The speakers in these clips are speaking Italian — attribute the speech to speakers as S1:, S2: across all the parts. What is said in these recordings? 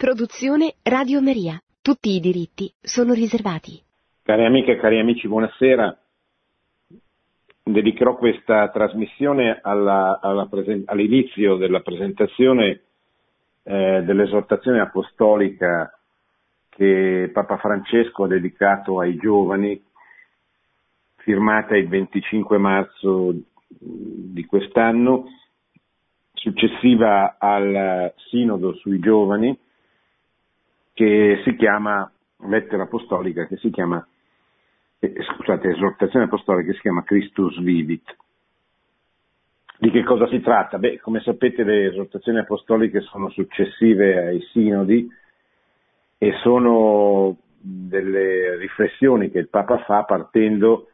S1: Produzione Radio Maria. Tutti i diritti sono riservati.
S2: Cari amiche e cari amici, buonasera. Dedicherò questa trasmissione alla, alla presen- all'inizio della presentazione eh, dell'esortazione apostolica che Papa Francesco ha dedicato ai giovani, firmata il 25 marzo di quest'anno, successiva al Sinodo sui giovani, che si chiama lettera apostolica, che si chiama, eh, scusate, esortazione apostolica che si chiama Christus Vivit. Di che cosa si tratta? Beh, come sapete le esortazioni apostoliche sono successive ai sinodi e sono delle riflessioni che il Papa fa partendo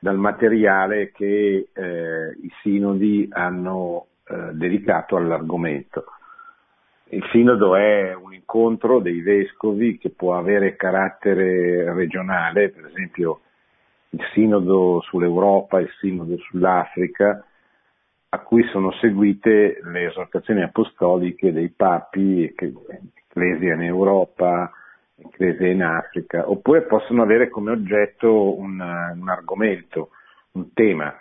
S2: dal materiale che eh, i sinodi hanno eh, dedicato all'argomento. Il sinodo è un incontro dei vescovi che può avere carattere regionale, per esempio il sinodo sull'Europa, il sinodo sull'Africa, a cui sono seguite le esortazioni apostoliche dei papi, Ecclesia in Europa, Ecclesia in Africa, oppure possono avere come oggetto un, un argomento, un tema,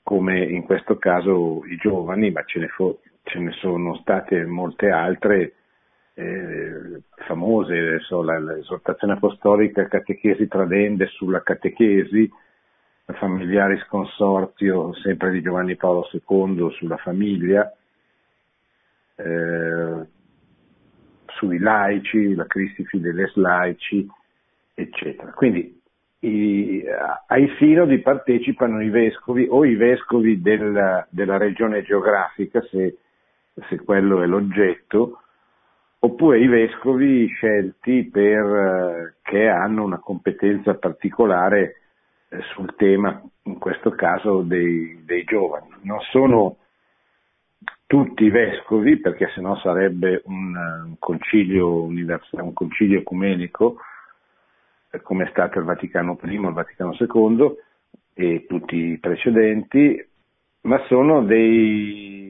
S2: come in questo caso i giovani, ma ce ne, fo- ce ne sono state molte altre eh, famose, so, l'esortazione apostolica Catechesi tradende sulla catechesi, Familiaris Consortio, sempre di Giovanni Paolo II, sulla famiglia, eh, sui laici, la Cristi Fideles laici, eccetera. Quindi i, ai sinodi partecipano i vescovi o i vescovi del, della regione geografica, se se quello è l'oggetto, oppure i vescovi scelti per, eh, hanno una competenza particolare eh, sul tema, in questo caso dei, dei giovani. Non sono tutti i vescovi, perché sennò sarebbe un, un concilio universale, un concilio ecumenico, eh, come è stato il Vaticano I, il Vaticano II e tutti i precedenti, ma sono dei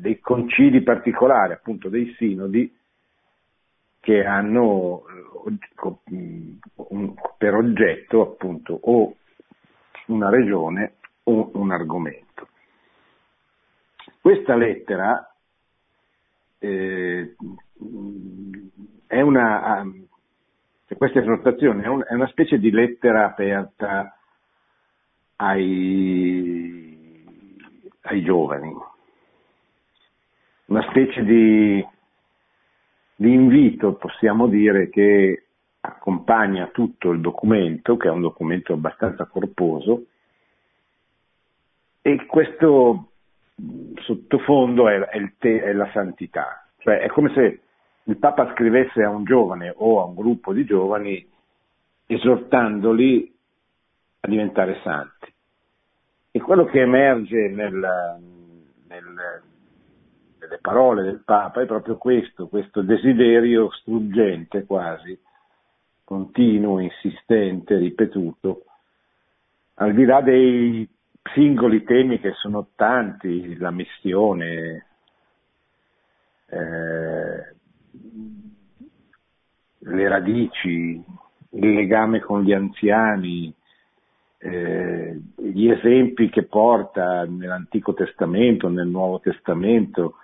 S2: dei concili particolari, appunto dei sinodi, che hanno eh, per oggetto appunto o una regione o un argomento. Questa lettera eh, è una, cioè questa esortazione è, un, è, una specie di lettera aperta ai, ai giovani, una specie di, di invito, possiamo dire, che accompagna tutto il documento, che è un documento abbastanza corposo, e questo sottofondo è, è, te, è, la santità, cioè è come se il Papa scrivesse a un giovane o a un gruppo di giovani esortandoli a diventare santi. E quello che emerge nel, nel, delle parole del Papa è proprio questo, questo desiderio struggente quasi, continuo, insistente, ripetuto, al di là dei singoli temi che sono tanti, la missione, eh, le radici, il legame con gli anziani, eh, gli esempi che porta nell'Antico Testamento, nel Nuovo Testamento,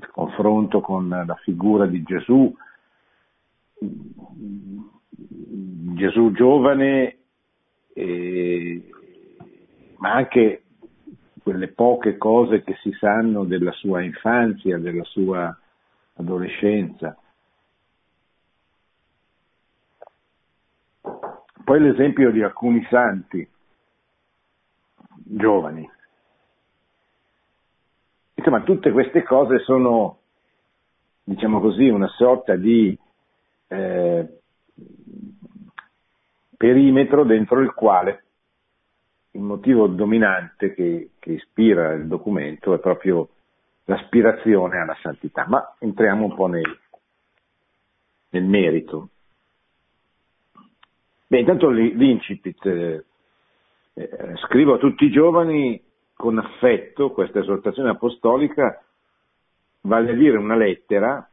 S2: il confronto con la figura di Gesù, Gesù giovane, eh, ma anche quelle poche cose che si sanno della sua infanzia, della sua adolescenza. Poi l'esempio di alcuni santi giovani Insomma, tutte queste cose sono, diciamo così, una sorta di eh, perimetro dentro il quale il motivo dominante che, che, ispira il documento è proprio l'aspirazione alla santità. Ma entriamo un po' nel, nel merito. Beh, intanto l'incipit, eh, eh, scrivo a tutti i giovani con affetto questa esortazione apostolica, vale a dire una lettera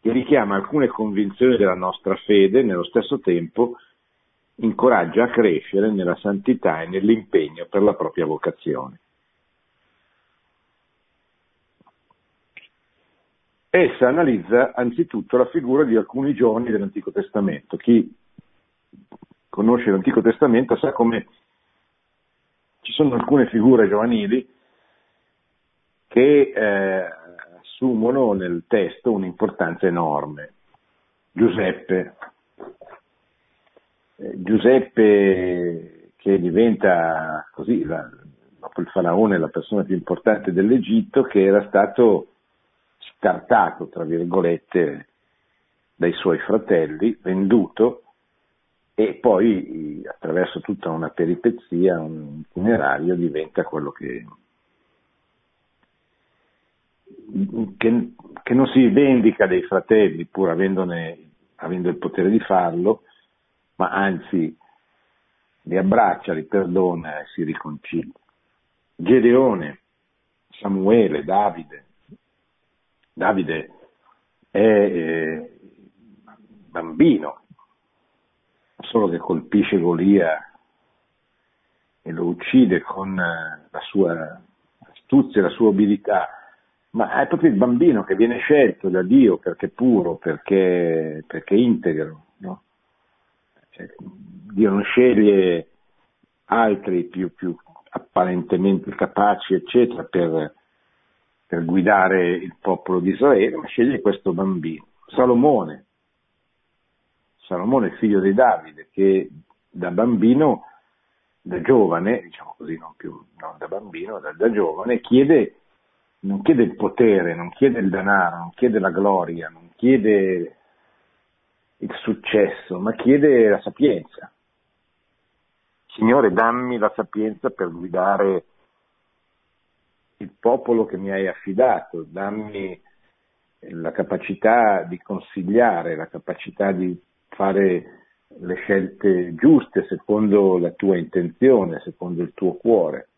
S2: che richiama alcune convinzioni della nostra fede e nello stesso tempo incoraggia a crescere nella santità e nell'impegno per la propria vocazione. Essa analizza anzitutto la figura di alcuni giovani dell'Antico Testamento. Chi conosce l'Antico Testamento sa come ci sono alcune figure giovanili che eh, assumono nel testo un'importanza enorme. Giuseppe, eh, Giuseppe che diventa così, la, dopo il faraone, la persona più importante dell'Egitto, che era stato scartato, tra virgolette, dai suoi fratelli, venduto e poi attraverso tutta una peripezia, un itinerario, diventa quello che, che, che non si vendica dei fratelli pur avendone, avendo il potere di farlo, ma anzi li abbraccia, li perdona e si riconcilia. Gedeone, Samuele, Davide, Davide è eh, bambino, solo che colpisce Golia e lo uccide con eh, la sua astuzia, la sua abilità, ma è proprio il bambino che viene scelto da Dio perché è puro, perché, perché è integro. No? Cioè, Dio non sceglie altri più, più apparentemente capaci, eccetera, per, per guidare il popolo di Israele, ma sceglie questo bambino, Salomone. Salomone, figlio di Davide, che da bambino, da giovane, diciamo così, non più non da bambino, da, da giovane, chiede, non chiede il potere, non chiede il denaro, non chiede la gloria, non chiede il successo, ma chiede la sapienza. Signore, dammi la sapienza per guidare il popolo che mi hai affidato, dammi la capacità di consigliare, la capacità di fare le scelte giuste secondo la tua intenzione, secondo il tuo cuore.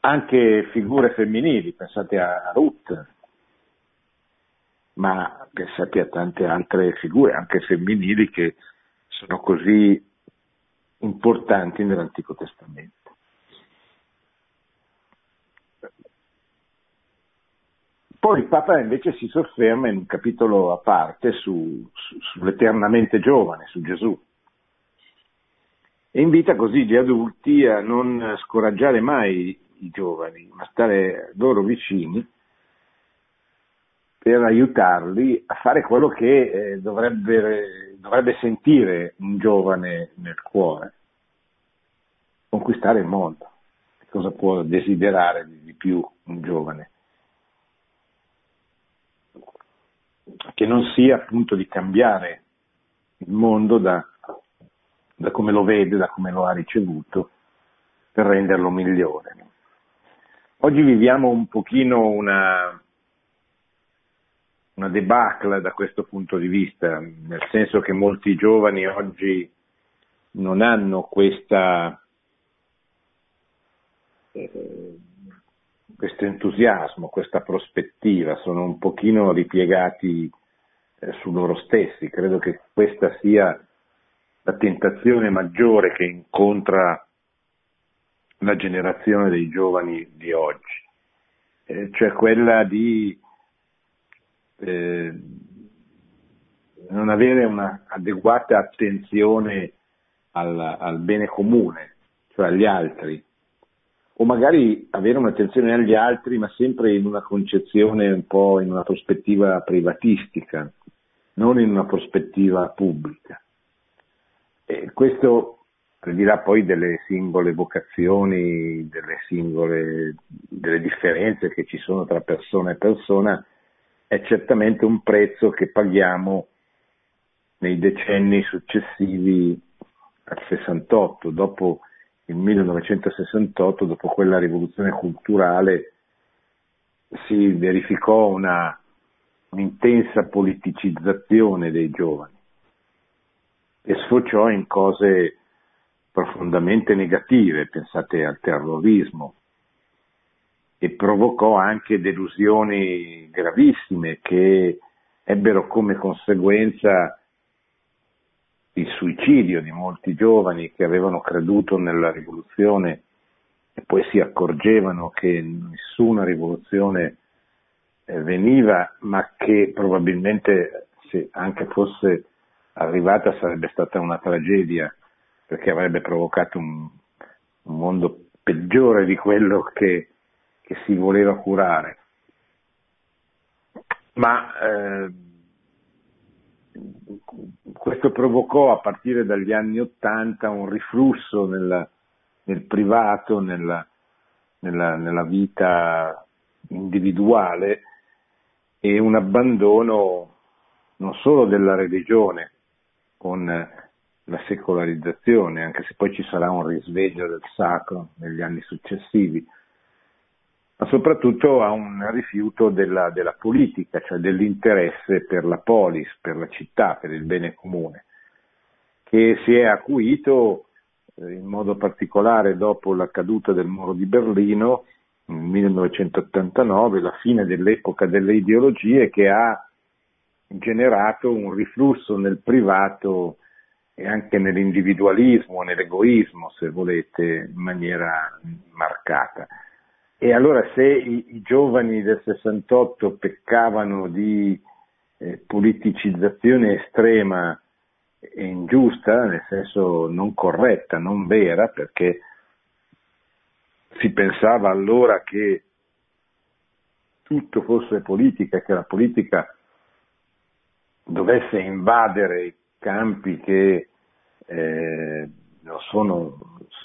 S2: Anche figure femminili, pensate a Ruth, ma pensate a tante altre figure, anche femminili, che sono così importanti nell'Antico Testamento. Poi il Papa invece si sofferma in un capitolo a parte su, su, sull'eternamente giovane, su Gesù. E invita così gli adulti a non scoraggiare mai i giovani, ma stare loro vicini per aiutarli a fare quello che eh, dovrebbe, dovrebbe sentire un giovane nel cuore, conquistare il mondo. Cosa può desiderare di più un giovane? Che non sia appunto di cambiare il mondo da, da come lo vede, da come lo ha ricevuto, per renderlo migliore. Oggi viviamo un pochino una, una debacle da questo punto di vista, nel senso che molti giovani oggi non hanno questa eh, questo entusiasmo, questa prospettiva, sono un pochino ripiegati eh, su loro stessi. Credo che questa sia la tentazione maggiore che incontra la generazione dei giovani di oggi, eh, cioè quella di eh, non avere un'adeguata attenzione al, al bene comune, cioè agli altri, o magari avere un'attenzione agli altri, ma sempre in una concezione un po' in una prospettiva privatistica, non in una prospettiva pubblica. E questo dirà poi delle singole vocazioni, delle singole delle differenze che ci sono tra persona e persona, è certamente un prezzo che paghiamo nei decenni successivi al 68, dopo il 1968, dopo quella rivoluzione culturale, si verificò una, un'intensa politicizzazione dei giovani e sfociò in cose profondamente negative, pensate al terrorismo e provocò anche delusioni gravissime che ebbero come conseguenza il suicidio di molti giovani che avevano creduto nella rivoluzione e poi si accorgevano che nessuna rivoluzione eh, veniva, ma che probabilmente se anche fosse arrivata sarebbe stata una tragedia perché avrebbe provocato un, un mondo peggiore di quello che, che, si voleva curare. Ma eh, questo provocò a partire dagli anni Ottanta un riflusso nella, nel privato, nella, nella, nella, vita individuale e un abbandono non solo della religione con la secolarizzazione, anche se poi ci sarà un risveglio del sacro negli anni successivi, ma soprattutto a un rifiuto della, della politica, cioè dell'interesse per la polis, per la città, per il bene comune, che si è acuito eh, in modo particolare dopo la caduta del muro di Berlino nel 1989, la fine dell'epoca delle ideologie che ha generato un riflusso nel privato e anche nell'individualismo, nell'egoismo, se volete, in maniera marcata. E allora se i, i giovani del 68 peccavano di eh, politicizzazione estrema e ingiusta, nel senso non corretta, non vera, perché si pensava allora che tutto fosse politica che la politica dovesse invadere i campi che eh, non sono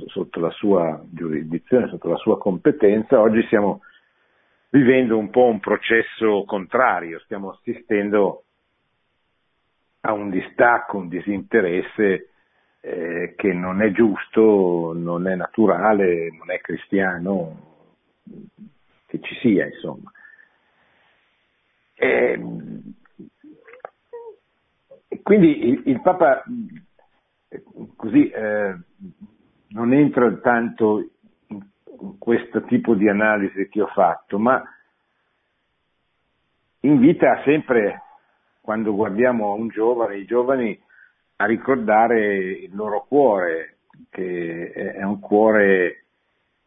S2: sotto la sua giurisdizione, sotto la sua competenza, oggi stiamo vivendo un po' un processo contrario, stiamo assistendo a un distacco, un disinteresse eh, che non è giusto, non è naturale, non è cristiano che ci sia, insomma. E, quindi il, il Papa così eh, non entra tanto in questo tipo di analisi che ho fatto, ma invita sempre, quando guardiamo a un giovane, i giovani, a ricordare il loro cuore, che è un cuore,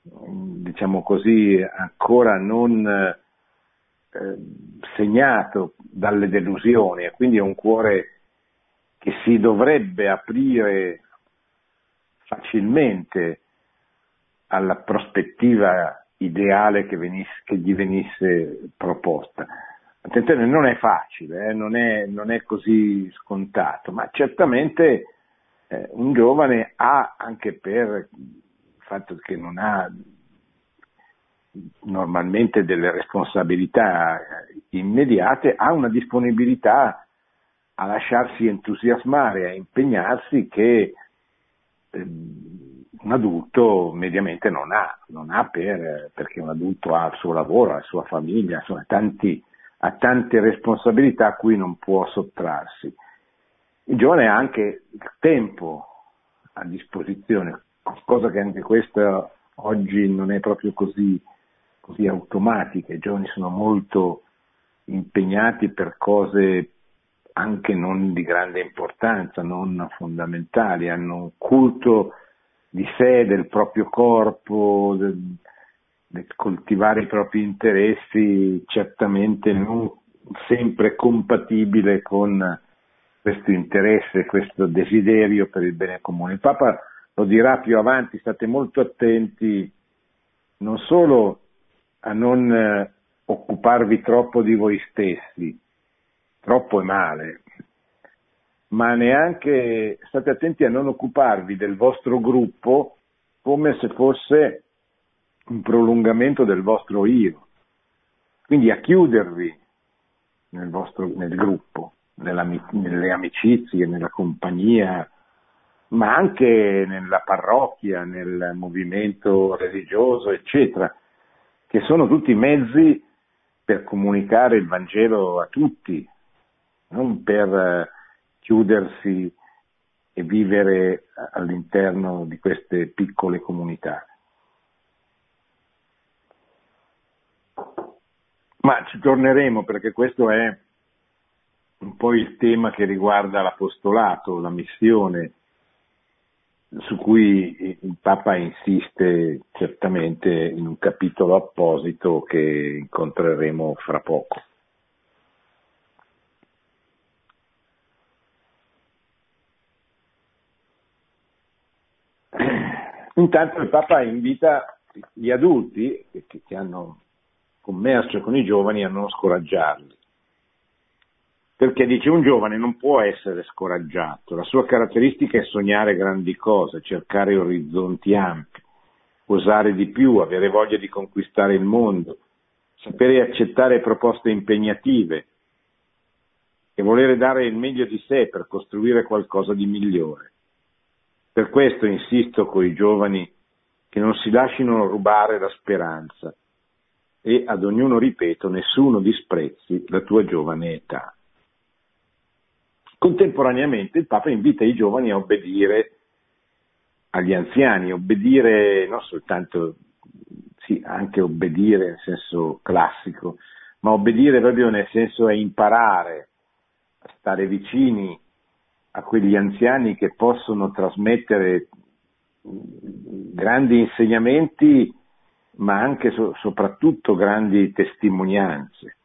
S2: diciamo così, ancora non eh, segnato dalle delusioni, e quindi è un cuore che si dovrebbe aprire facilmente alla prospettiva ideale che, venisse, che gli venisse proposta. Attenzione, non è facile, eh, non, è, non, è, così scontato, ma certamente eh, un giovane ha, anche per il fatto che non ha normalmente delle responsabilità immediate, ha una disponibilità a lasciarsi entusiasmare, a impegnarsi che eh, un adulto mediamente non ha, non ha per, perché un adulto ha il suo lavoro, la sua famiglia, insomma, tanti, ha tante responsabilità a cui non può sottrarsi. Il giovane ha anche il tempo a disposizione, cosa che anche questa oggi non è proprio così, così automatica, i giovani sono molto impegnati per cose anche non di grande importanza, non fondamentali, hanno un culto di sé, del proprio corpo, del, del coltivare i propri interessi, certamente non sempre compatibile con questo interesse, questo desiderio per il bene comune. Il Papa lo dirà più avanti, state molto attenti non solo a non eh, occuparvi troppo di voi stessi, troppo e male, ma neanche state attenti a non occuparvi del vostro gruppo come se fosse un prolungamento del vostro io, quindi a chiudervi nel, vostro, nel gruppo, nelle amicizie, nella compagnia, ma anche nella parrocchia, nel movimento religioso, eccetera, che sono tutti mezzi per comunicare il Vangelo a tutti, non per eh, chiudersi e vivere all'interno di queste piccole comunità. Ma ci torneremo perché questo è un po' il tema che riguarda l'apostolato, la missione, su cui il Papa insiste certamente in un capitolo apposito che incontreremo fra poco. Intanto il Papa invita gli adulti che, che hanno commercio con i giovani a non scoraggiarli. Perché dice un giovane non può essere scoraggiato, la sua caratteristica è sognare grandi cose, cercare orizzonti ampi, osare di più, avere voglia di conquistare il mondo, sapere accettare proposte impegnative e volere dare il meglio di sé per costruire qualcosa di migliore. Per questo insisto con i giovani che non si lasciano rubare la speranza e ad ognuno ripeto, nessuno disprezzi la tua giovane età. Contemporaneamente il Papa invita i giovani a obbedire agli anziani, obbedire non soltanto, sì, anche obbedire nel senso classico, ma obbedire proprio nel senso è imparare a stare vicini a quegli anziani che possono trasmettere grandi insegnamenti, ma anche so, soprattutto grandi testimonianze.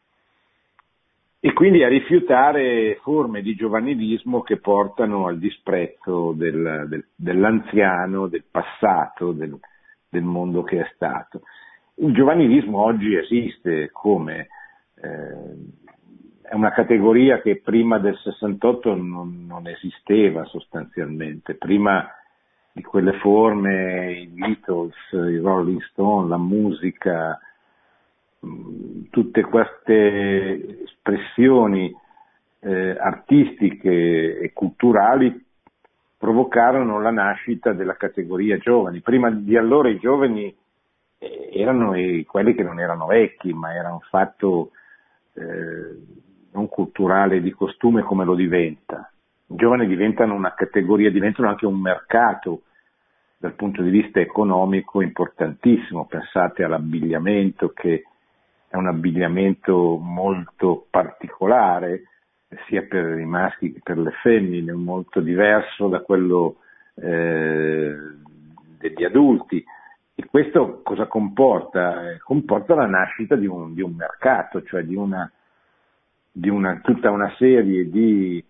S2: E quindi a rifiutare forme di giovanilismo che portano al disprezzo del, del, dell'anziano, del passato, del, del, mondo che è stato. Il giovanilismo oggi esiste come eh, è una categoria che prima del 68 non, non esisteva sostanzialmente, prima di quelle forme, i Beatles, i Rolling Stone, la musica, tutte queste espressioni eh, artistiche e culturali provocarono la nascita della categoria giovani. Prima di allora i giovani eh, erano quelli che non erano vecchi, ma era un fatto eh, non culturale di costume come lo diventa. I giovani diventano una categoria, diventano anche un mercato dal punto di vista economico importantissimo. Pensate all'abbigliamento che è un abbigliamento molto particolare, sia per i maschi che per le femmine, molto diverso da quello eh, degli adulti. E questo cosa comporta? Comporta la nascita di un, di un mercato, cioè di, una, di una, tutta una serie di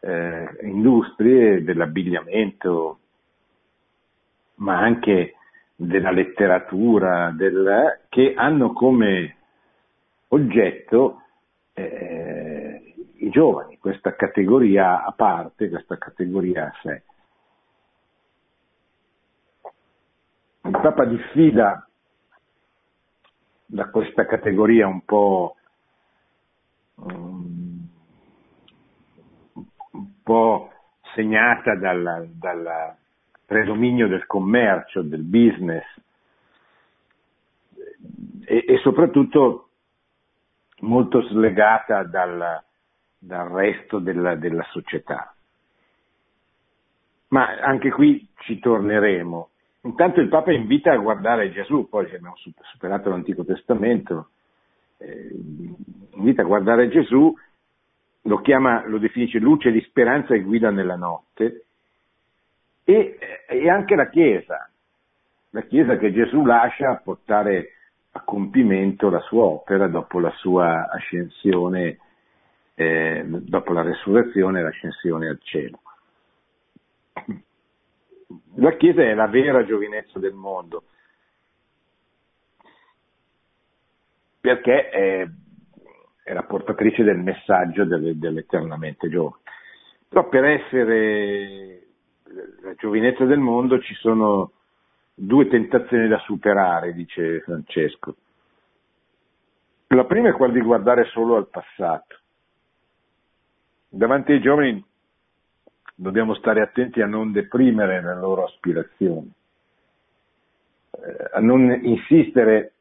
S2: eh, industrie dell'abbigliamento, ma anche della letteratura, del, che hanno come oggetto eh, i giovani, questa categoria a parte, questa categoria a sé. Il Papa diffida da questa categoria un po', um, un po segnata dalla predominio del commercio, del business e, e soprattutto molto slegata dal, dal resto della, della società. Ma anche qui ci torneremo. Intanto il Papa invita a guardare Gesù, poi abbiamo superato l'Antico Testamento, eh, invita a guardare Gesù, lo chiama, lo definisce luce di speranza e guida nella notte, e, e anche la Chiesa, la Chiesa che Gesù lascia portare a compimento la sua opera dopo la sua ascensione, eh, dopo la resurrezione e l'ascensione al cielo. La Chiesa è la vera giovinezza del mondo, perché è, la portatrice del messaggio dell'eternamente giovane. Però per essere la giovinezza del mondo ci sono due tentazioni da superare, dice Francesco. La prima è quella di guardare solo al passato. Davanti ai giovani dobbiamo stare attenti a non deprimere le loro aspirazioni, eh, a non insistere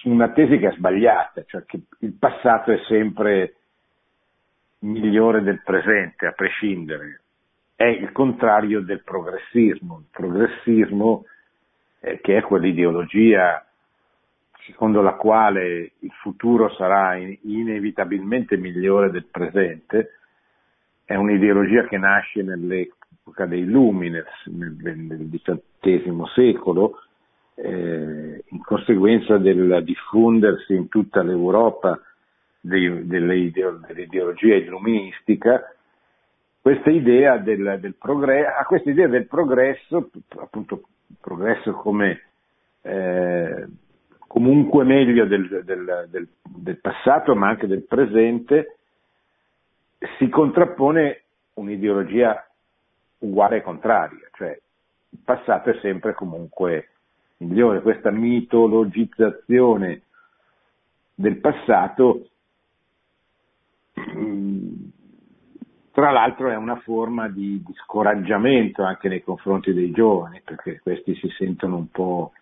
S2: su una tesi che è sbagliata, cioè che il passato è sempre migliore del presente, a prescindere è il contrario del progressismo. Il progressismo, eh, che è quell'ideologia secondo la quale il futuro sarà inevitabilmente migliore del presente, è un'ideologia che nasce nell'epoca dei Luminers, nel, nel XVIII secolo, eh, conseguenza del diffondersi in tutta l'Europa dell'ideologia illuministica, questa idea del, del progresso, a questa idea del progresso, appunto progresso come eh, comunque meglio del, del, del, passato ma anche del presente, si contrappone un'ideologia uguale e contraria, cioè il passato è sempre comunque migliore, questa mitologizzazione del passato mm, tra l'altro è una forma di, di, scoraggiamento anche nei confronti dei giovani, perché questi si sentono un po'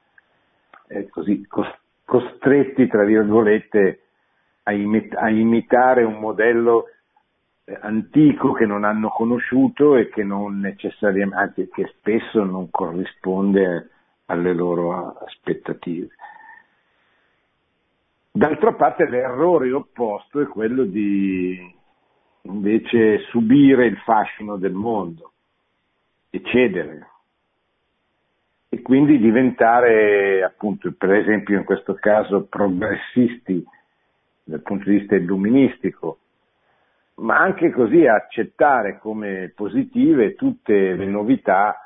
S2: eh, così costretti, tra virgolette, a, imi- a imitare un modello eh, antico che non hanno conosciuto e che non necessariamente, che spesso non corrisponde alle loro aspettative. D'altra parte l'errore opposto è quello di invece subire il fascino del mondo e cedere e quindi diventare appunto per esempio in questo caso progressisti dal punto di vista illuministico ma anche così accettare come positive tutte le novità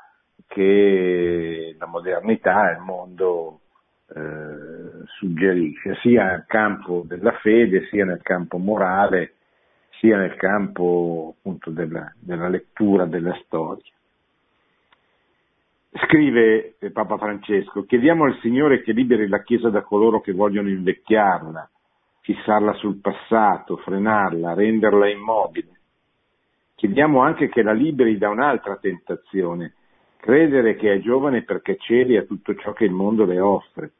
S2: che la modernità e il mondo eh, suggerisce, sia nel campo della fede, sia nel campo morale, sia nel campo appunto della, della lettura della storia. Scrive Papa Francesco, chiediamo al Signore che liberi la Chiesa da coloro che vogliono invecchiarla, fissarla sul passato, frenarla, renderla immobile. Chiediamo anche che la liberi da un'altra tentazione, credere che è giovane perché celi a tutto ciò che il mondo le offre,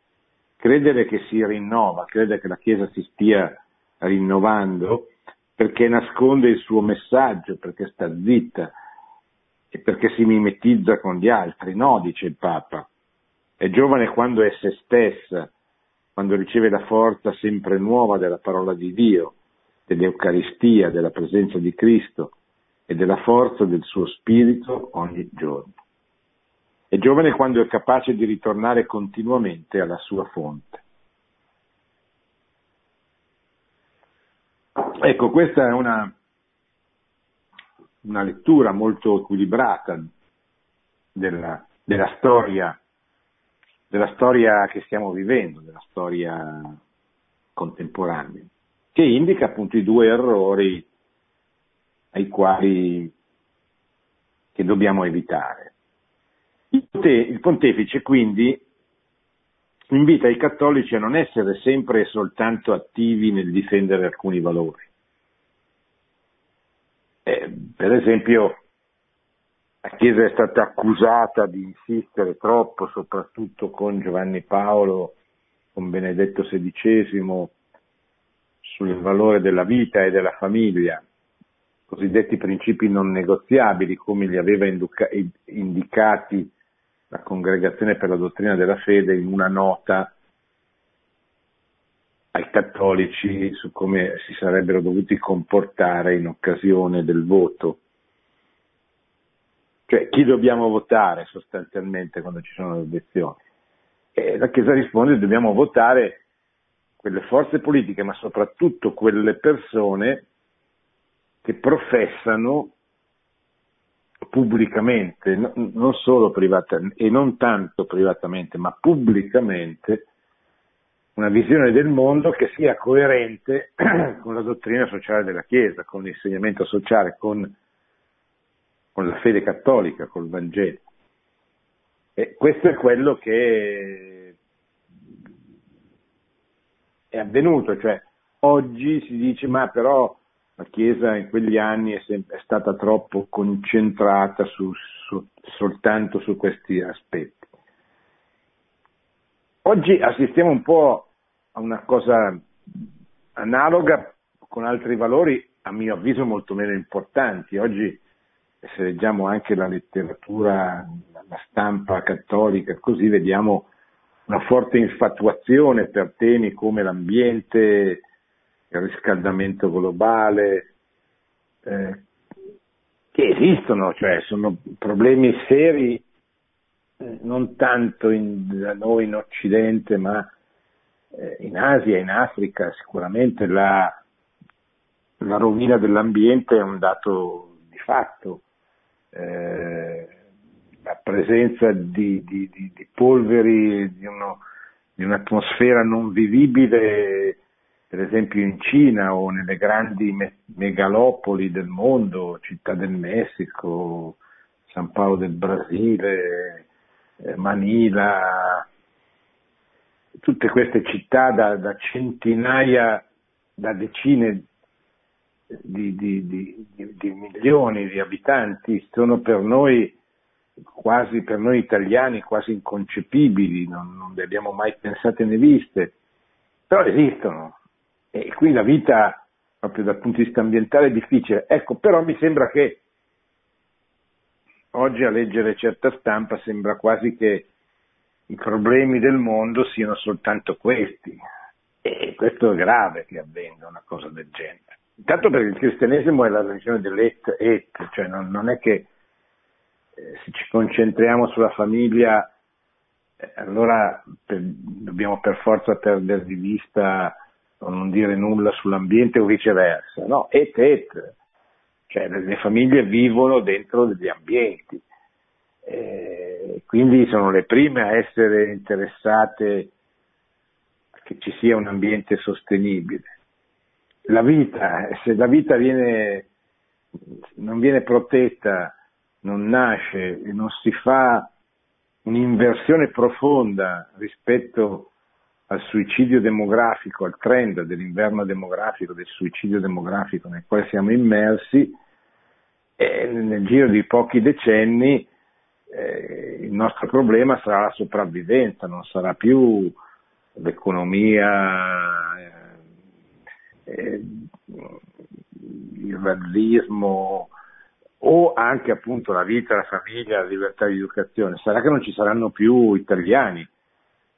S2: credere che si rinnova, credere che la Chiesa si stia rinnovando perché nasconde il suo messaggio, perché sta zitta e perché si mimetizza con gli altri. No, dice il Papa. È giovane quando è se stessa, quando riceve la forza sempre nuova della parola di Dio, dell'Eucaristia, della presenza di Cristo e della forza del suo spirito ogni giorno. È giovane quando è capace di ritornare continuamente alla sua fonte. Ecco, questa è una, una lettura molto equilibrata della, della, storia, della storia che stiamo vivendo, della storia contemporanea, che indica appunto i due errori ai quali che dobbiamo evitare. Il pontefice quindi invita i cattolici a non essere sempre e soltanto attivi nel difendere alcuni valori, eh, per esempio, la Chiesa è stata accusata di insistere troppo, soprattutto con Giovanni Paolo, con Benedetto XVI, sul valore della vita e della famiglia, cosiddetti principi non negoziabili, come li aveva induca- indicati la Congregazione per la Dottrina della Fede in una nota ai cattolici su come si sarebbero dovuti comportare in occasione del voto. Cioè chi dobbiamo votare sostanzialmente quando ci sono le obiezioni? E la Chiesa risponde dobbiamo votare quelle forze politiche, ma soprattutto quelle persone che professano pubblicamente, non solo privatamente, e non tanto privatamente, ma pubblicamente, una visione del mondo che sia coerente con la dottrina sociale della Chiesa, con l'insegnamento sociale, con, con la fede cattolica, col Vangelo. E questo è quello che è avvenuto, cioè oggi si dice ma però la Chiesa in quegli anni è, sempre, è stata troppo concentrata su, su, soltanto su questi aspetti. Oggi assistiamo un po' a una cosa analoga con altri valori, a mio avviso molto meno importanti. Oggi, se leggiamo anche la letteratura, la stampa cattolica, così vediamo una forte infatuazione per temi come l'ambiente, il riscaldamento globale, eh, che esistono, cioè sono problemi seri eh, non tanto in, da noi in Occidente, ma eh, in Asia, in Africa, sicuramente la, la rovina dell'ambiente è un dato di fatto. Eh, la presenza di, di, di, di polveri, di, uno, di, un'atmosfera non vivibile, per esempio in Cina o nelle grandi me- megalopoli del mondo, Città del Messico, San Paolo del Brasile, eh, Manila, tutte queste città da, da centinaia, da decine di, di, di, di, milioni di abitanti sono per noi quasi per noi italiani quasi inconcepibili, non, non le abbiamo mai pensate né viste, però esistono e qui la vita proprio dal punto di vista ambientale è difficile. Ecco, però mi sembra che oggi a leggere certa stampa sembra quasi che i problemi del mondo siano soltanto questi e questo è grave che avvenga una cosa del genere. Intanto perché il cristianesimo è la religione dell'et et, cioè non, non è che eh, se ci concentriamo sulla famiglia, eh, allora per, dobbiamo per forza perdere di vista non dire nulla sull'ambiente o viceversa. No, et et, cioè le, famiglie vivono dentro degli ambienti, eh, quindi sono le prime a essere interessate che ci sia un ambiente sostenibile. La vita, se la vita viene, non viene protetta non nasce non si fa un'inversione profonda rispetto al suicidio demografico, al trend dell'inverno demografico, del suicidio demografico nel quale siamo immersi, e nel giro di pochi decenni eh, il nostro problema sarà la sopravvivenza, non sarà più l'economia, eh, eh il razzismo, o anche appunto la vita, la famiglia, la libertà di educazione, sarà che non ci saranno più italiani,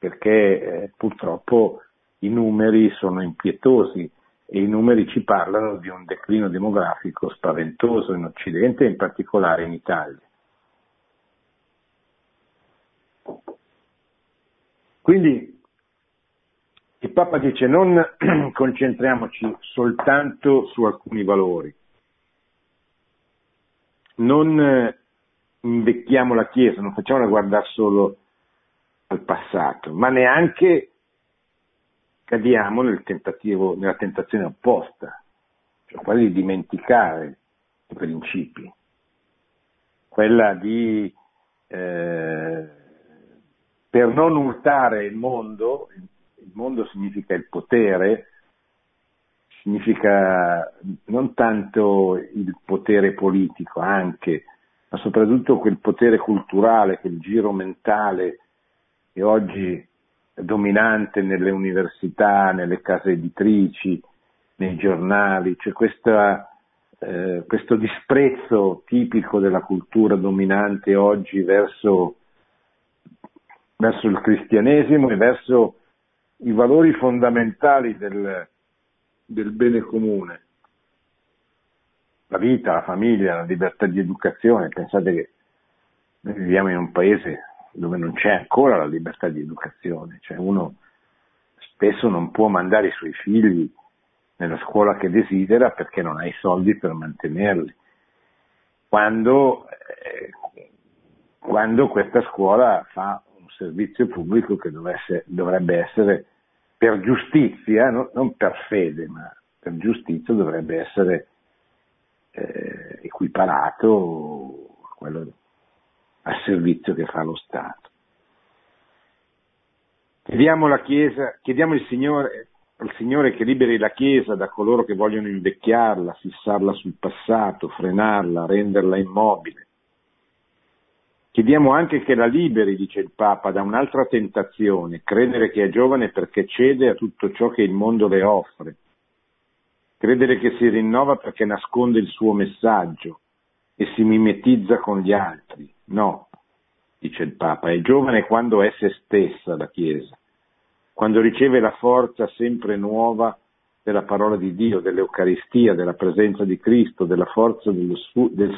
S2: perché eh, purtroppo i numeri sono impietosi e i numeri ci parlano di un declino demografico spaventoso in Occidente e in particolare in Italia. Quindi il Papa dice non concentriamoci soltanto su alcuni valori, non eh, invecchiamo la Chiesa, non facciamola guardare solo al passato, ma neanche cadiamo nel nella tentazione opposta, cioè quella di dimenticare i principi, quella di, eh, per non urtare il mondo, il mondo significa il potere, significa non tanto il potere politico, anche, ma soprattutto quel potere culturale, quel giro mentale che oggi è dominante nelle università, nelle case editrici, nei giornali, c'è questa, eh, questo disprezzo tipico della cultura dominante oggi verso, verso il cristianesimo e verso i valori fondamentali del, del bene comune. La vita, la famiglia, la libertà di educazione, pensate che noi viviamo in un paese dove non c'è ancora la libertà di educazione, cioè uno spesso non può mandare i suoi figli nella scuola che desidera perché non ha i soldi per mantenerli, quando, eh, quando questa scuola fa un servizio pubblico che dovrebbe essere per giustizia, no? non per fede, ma per giustizia dovrebbe essere eh, equiparato a quello, al servizio che fa lo Stato. Chiediamo, chiesa, chiediamo Signore, al Signore che liberi la Chiesa da coloro che vogliono invecchiarla, fissarla sul passato, frenarla, renderla immobile. Chiediamo anche che la liberi, dice il Papa, da un'altra tentazione, credere che è giovane perché cede a tutto ciò che il mondo le offre, credere che si rinnova perché nasconde il suo messaggio e si mimetizza con gli altri. No, dice il Papa, è giovane quando è se stessa la Chiesa, quando riceve la forza sempre nuova della parola di Dio, dell'Eucaristia, della presenza di Cristo, della forza suo, del,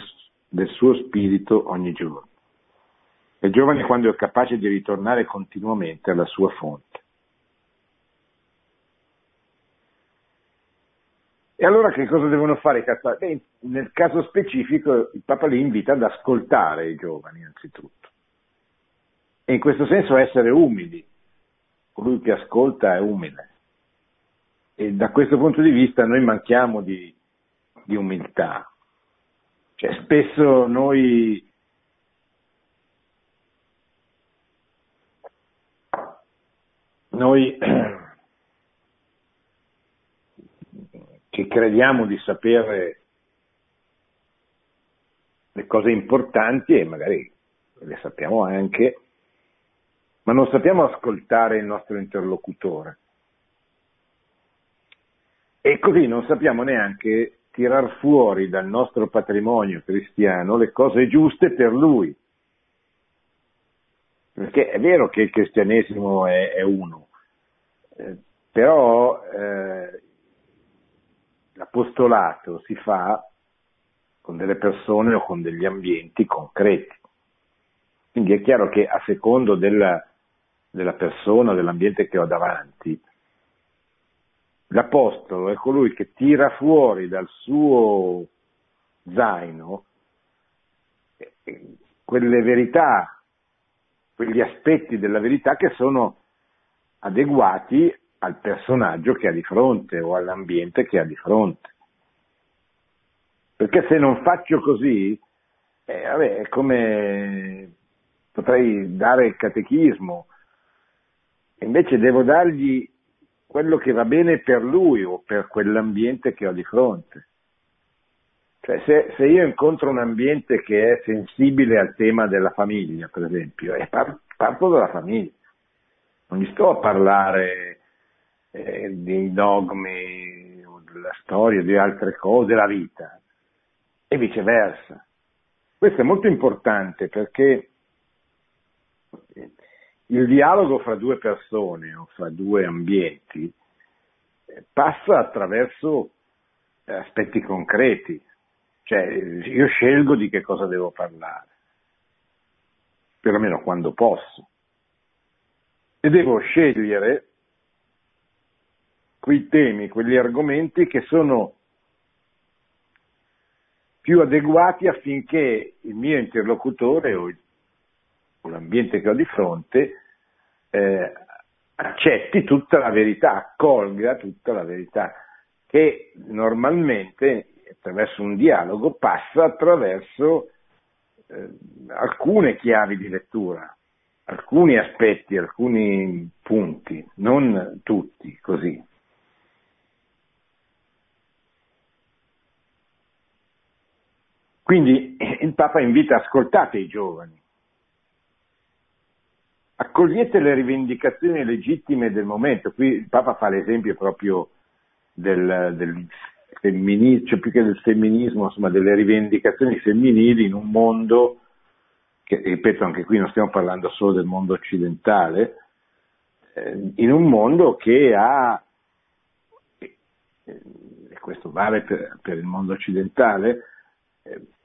S2: del suo spirito ogni giorno. È giovane quando è capace di ritornare continuamente alla sua fonte. Allora che cosa devono fare i cattolici? Nel caso specifico il Papa li invita ad ascoltare i giovani anzitutto. E in questo senso essere umili. Colui che ascolta è umile. E da questo punto di vista noi manchiamo di, di umiltà. Cioè, spesso noi noi che crediamo di sapere le cose importanti e magari le sappiamo anche, ma non sappiamo ascoltare il nostro interlocutore. E così non sappiamo neanche tirar fuori dal nostro patrimonio cristiano le cose giuste per lui. Perché è vero che il cristianesimo è, è uno, eh, però eh, l'apostolato si fa con delle persone o con degli ambienti concreti. Quindi è chiaro che a secondo della, della persona, dell'ambiente che ho davanti, l'apostolo è colui che tira fuori dal suo zaino eh, quelle verità quegli aspetti della verità che sono adeguati al personaggio che ha di fronte o all'ambiente che ha di fronte. Perché se non faccio così, eh, vabbè, è come potrei dare il catechismo, invece devo dargli quello che va bene per lui o per quell'ambiente che ho di fronte. Cioè, se, se, io incontro un ambiente che è sensibile al tema della famiglia, per esempio, e par- parto dalla famiglia, non gli sto a parlare eh, dei dogmi, della storia, di altre cose, della vita, e viceversa. Questo è molto importante perché il dialogo fra due persone o fra due ambienti eh, passa attraverso aspetti concreti, cioè, io scelgo di che cosa devo parlare, perlomeno quando posso. E devo scegliere quei temi, quegli argomenti che sono più adeguati affinché il mio interlocutore o, l'ambiente che ho di fronte eh, accetti tutta la verità, accolga tutta la verità, che normalmente attraverso un dialogo passa attraverso eh, alcune chiavi di lettura, alcuni aspetti, alcuni punti, non tutti così. Quindi il Papa invita, ascoltate i giovani, accogliete le rivendicazioni legittime del momento. Qui il Papa fa l'esempio proprio del, del femminismo, cioè più che del femminismo, insomma delle rivendicazioni femminili in un mondo, che ripeto anche qui non stiamo parlando solo del mondo occidentale, eh, in un mondo che ha, e questo vale per, per il mondo occidentale, eh,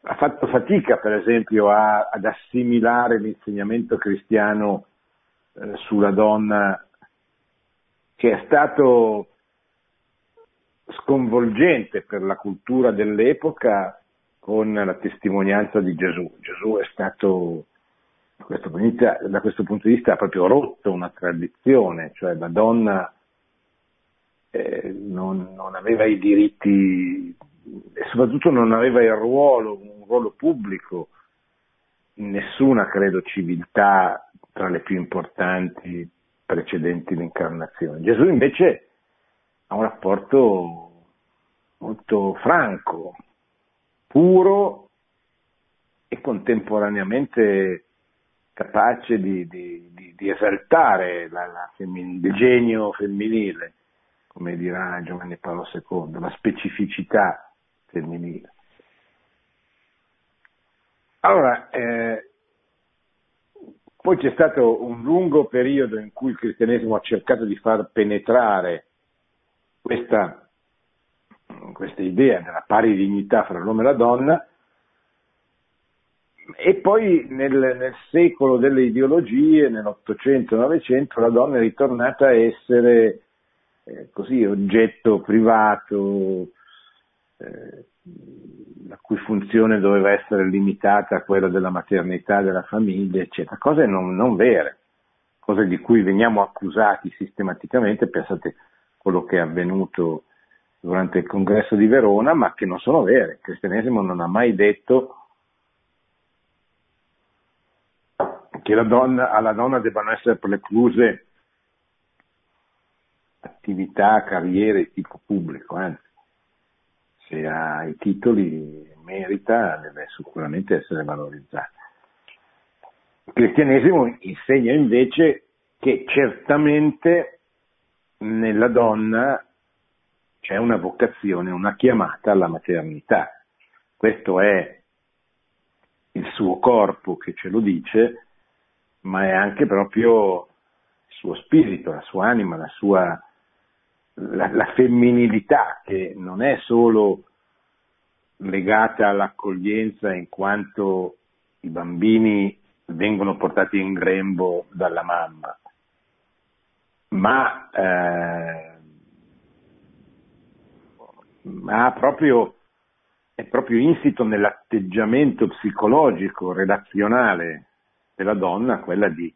S2: ha fatto fatica per esempio a, ad assimilare l'insegnamento cristiano eh, sulla donna che è stato sconvolgente per la cultura dell'epoca con la testimonianza di Gesù. Gesù è stato, da questo, vista, da questo punto di vista, ha proprio rotto una tradizione, cioè la donna eh, non, non, aveva i diritti soprattutto non aveva il ruolo, un ruolo pubblico in nessuna, credo, civiltà tra le più importanti precedenti l'incarnazione. Gesù invece ha un rapporto molto franco, puro e contemporaneamente capace di, di, di, di esaltare la, la femmin- il genio femminile, come dirà Giovanni Paolo II, la specificità femminile. Allora, eh, Poi c'è stato un lungo periodo in cui il cristianesimo ha cercato di far penetrare questa, questa idea della pari dignità fra l'uomo e la donna, e poi nel, nel secolo delle ideologie, nell'Ottocento-Novecento, la donna è ritornata a essere eh, così oggetto privato, eh, la cui funzione doveva essere limitata a quella della maternità, della famiglia, eccetera, cose non, non vere, cose di cui veniamo accusati sistematicamente, pensate quello che è avvenuto durante il congresso di Verona, ma che non sono vere. Il cristianesimo non ha mai detto che donna, alla donna debbano essere precluse attività, carriere di tipo pubblico, anzi, se ha i titoli merita, deve sicuramente essere valorizzata. Il cristianesimo insegna invece che certamente nella donna c'è una vocazione, una chiamata alla maternità. Questo è il suo corpo che ce lo dice, ma è anche proprio il suo spirito, la sua anima, la sua la, la femminilità che non è solo legata all'accoglienza in quanto i bambini vengono portati in grembo dalla mamma, ma, eh, ma proprio, è proprio insito nell'atteggiamento psicologico, relazionale della donna, quella di,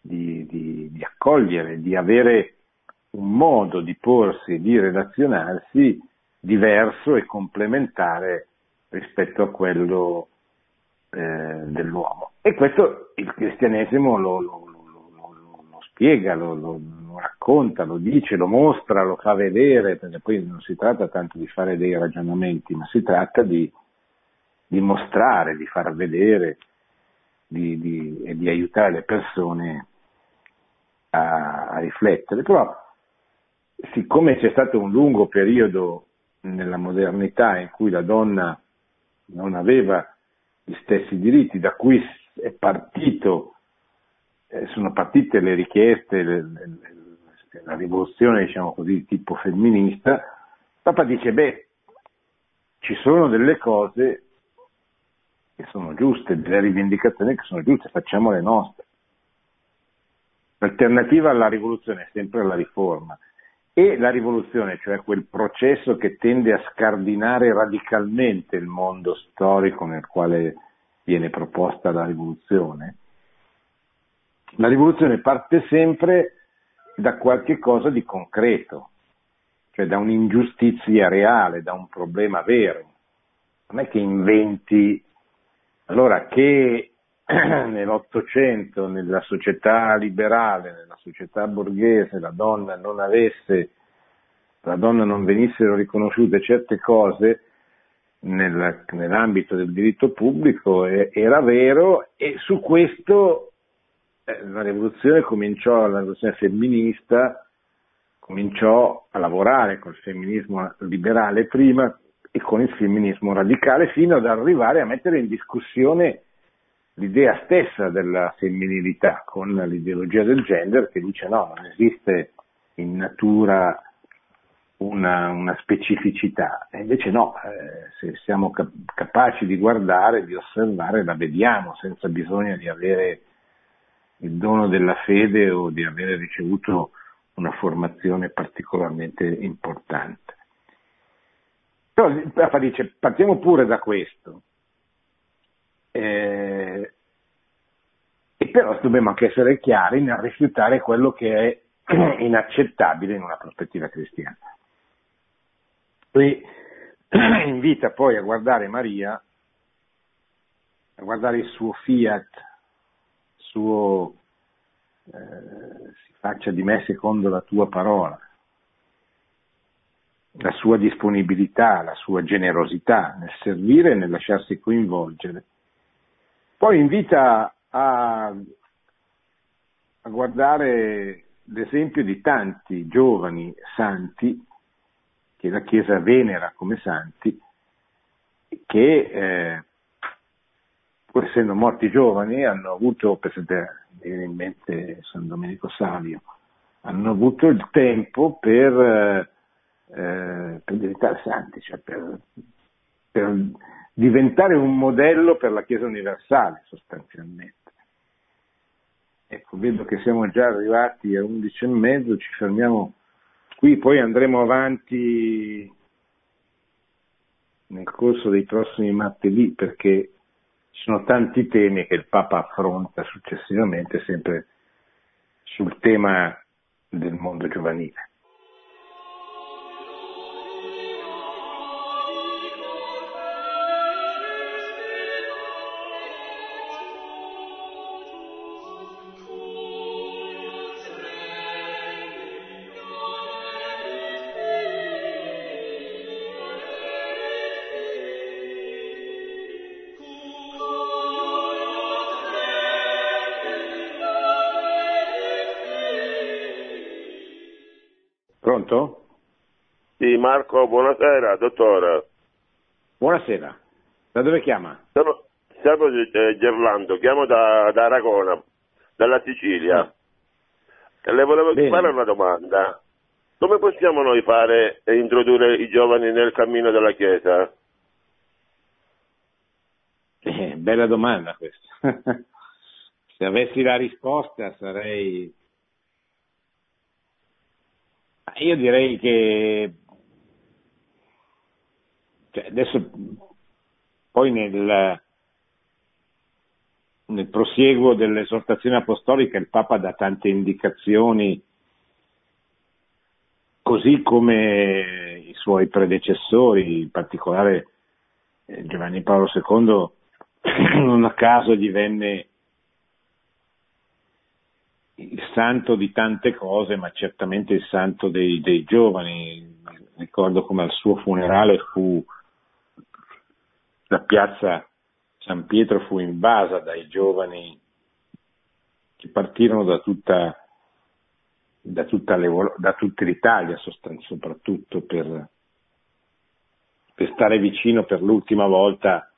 S2: di, di, di accogliere, di avere un modo di porsi e di relazionarsi diverso e complementare rispetto a quello eh, dell'uomo. E questo il cristianesimo lo, lo, lo, lo spiega, lo, racconta, lo dice, lo mostra, lo fa vedere, perché poi non si tratta tanto di fare dei ragionamenti, ma si tratta di, di mostrare, di far vedere di, di, e di aiutare le persone a, a riflettere. Però siccome c'è stato un lungo periodo nella modernità in cui la donna non aveva gli stessi diritti, da cui è partito, eh, sono partite le richieste, la rivoluzione, diciamo così, tipo femminista, Papa dice, beh, ci sono delle cose che sono giuste, delle rivendicazioni che sono giuste, facciamo le nostre. L'alternativa alla rivoluzione è sempre la riforma e la rivoluzione, cioè quel processo che tende a scardinare radicalmente il mondo storico nel quale viene proposta la rivoluzione, la rivoluzione parte sempre da qualche cosa di concreto, cioè da un'ingiustizia reale, da un problema vero. Non è che inventi, allora che nell'Ottocento, nella società liberale, nella società borghese, la donna non avesse, la donna non venissero riconosciute certe cose nel, nell'ambito del diritto pubblico eh, era vero e su questo eh, la rivoluzione cominciò, la rivoluzione femminista cominciò a lavorare col femminismo liberale prima e con il femminismo radicale fino ad arrivare a mettere in discussione l'idea stessa della femminilità con l'ideologia del gender che dice no, non esiste in natura una, una specificità, e invece no, eh, se siamo cap- capaci di guardare, di osservare, la vediamo senza bisogno di avere il dono della fede o di avere ricevuto una formazione particolarmente importante. Però Papa dice partiamo pure da questo, eh, e però dobbiamo anche essere chiari nel rifiutare quello che è inaccettabile in una prospettiva cristiana. E invita poi a guardare Maria, a guardare il suo fiat, il suo eh, si faccia di me secondo la tua parola, la sua disponibilità, la sua generosità nel servire e nel lasciarsi coinvolgere poi invita a, a guardare l'esempio di tanti giovani santi che la Chiesa venera come santi, che eh, pur essendo morti giovani, hanno avuto, mi viene in mente San Domenico Savio, hanno avuto il tempo per, eh, per diventare santi, cioè per, per diventare un modello per la Chiesa universale sostanzialmente. Ecco, vedo che siamo già arrivati a 11 e mezzo, ci fermiamo qui, poi andremo avanti nel corso dei prossimi martedì perché ci sono tanti temi che il Papa affronta successivamente sempre sul tema del mondo giovanile. Pronto?
S3: Sì, Marco, buonasera, dottore.
S2: Buonasera. Da dove chiama?
S3: Sono, siamo eh, Gerlando, chiamo da, da, Aragona, dalla Sicilia. Ah. E le volevo Bene. fare una domanda. Come possiamo noi fare e introdurre i giovani nel cammino della Chiesa?
S2: Eh, bella domanda questa. Se avessi la risposta sarei io direi che cioè adesso poi nel, nel prosieguo dell'esortazione apostolica il Papa dà tante indicazioni, così come i suoi predecessori, in particolare eh, Giovanni Paolo II, non a caso divenne il santo di tante cose, ma certamente il santo dei, dei giovani. Ricordo come al suo funerale fu la piazza San Pietro fu invasa dai giovani che partirono da tutta, da tutta, da tutta l'Italia, soprattutto per, per stare vicino per l'ultima volta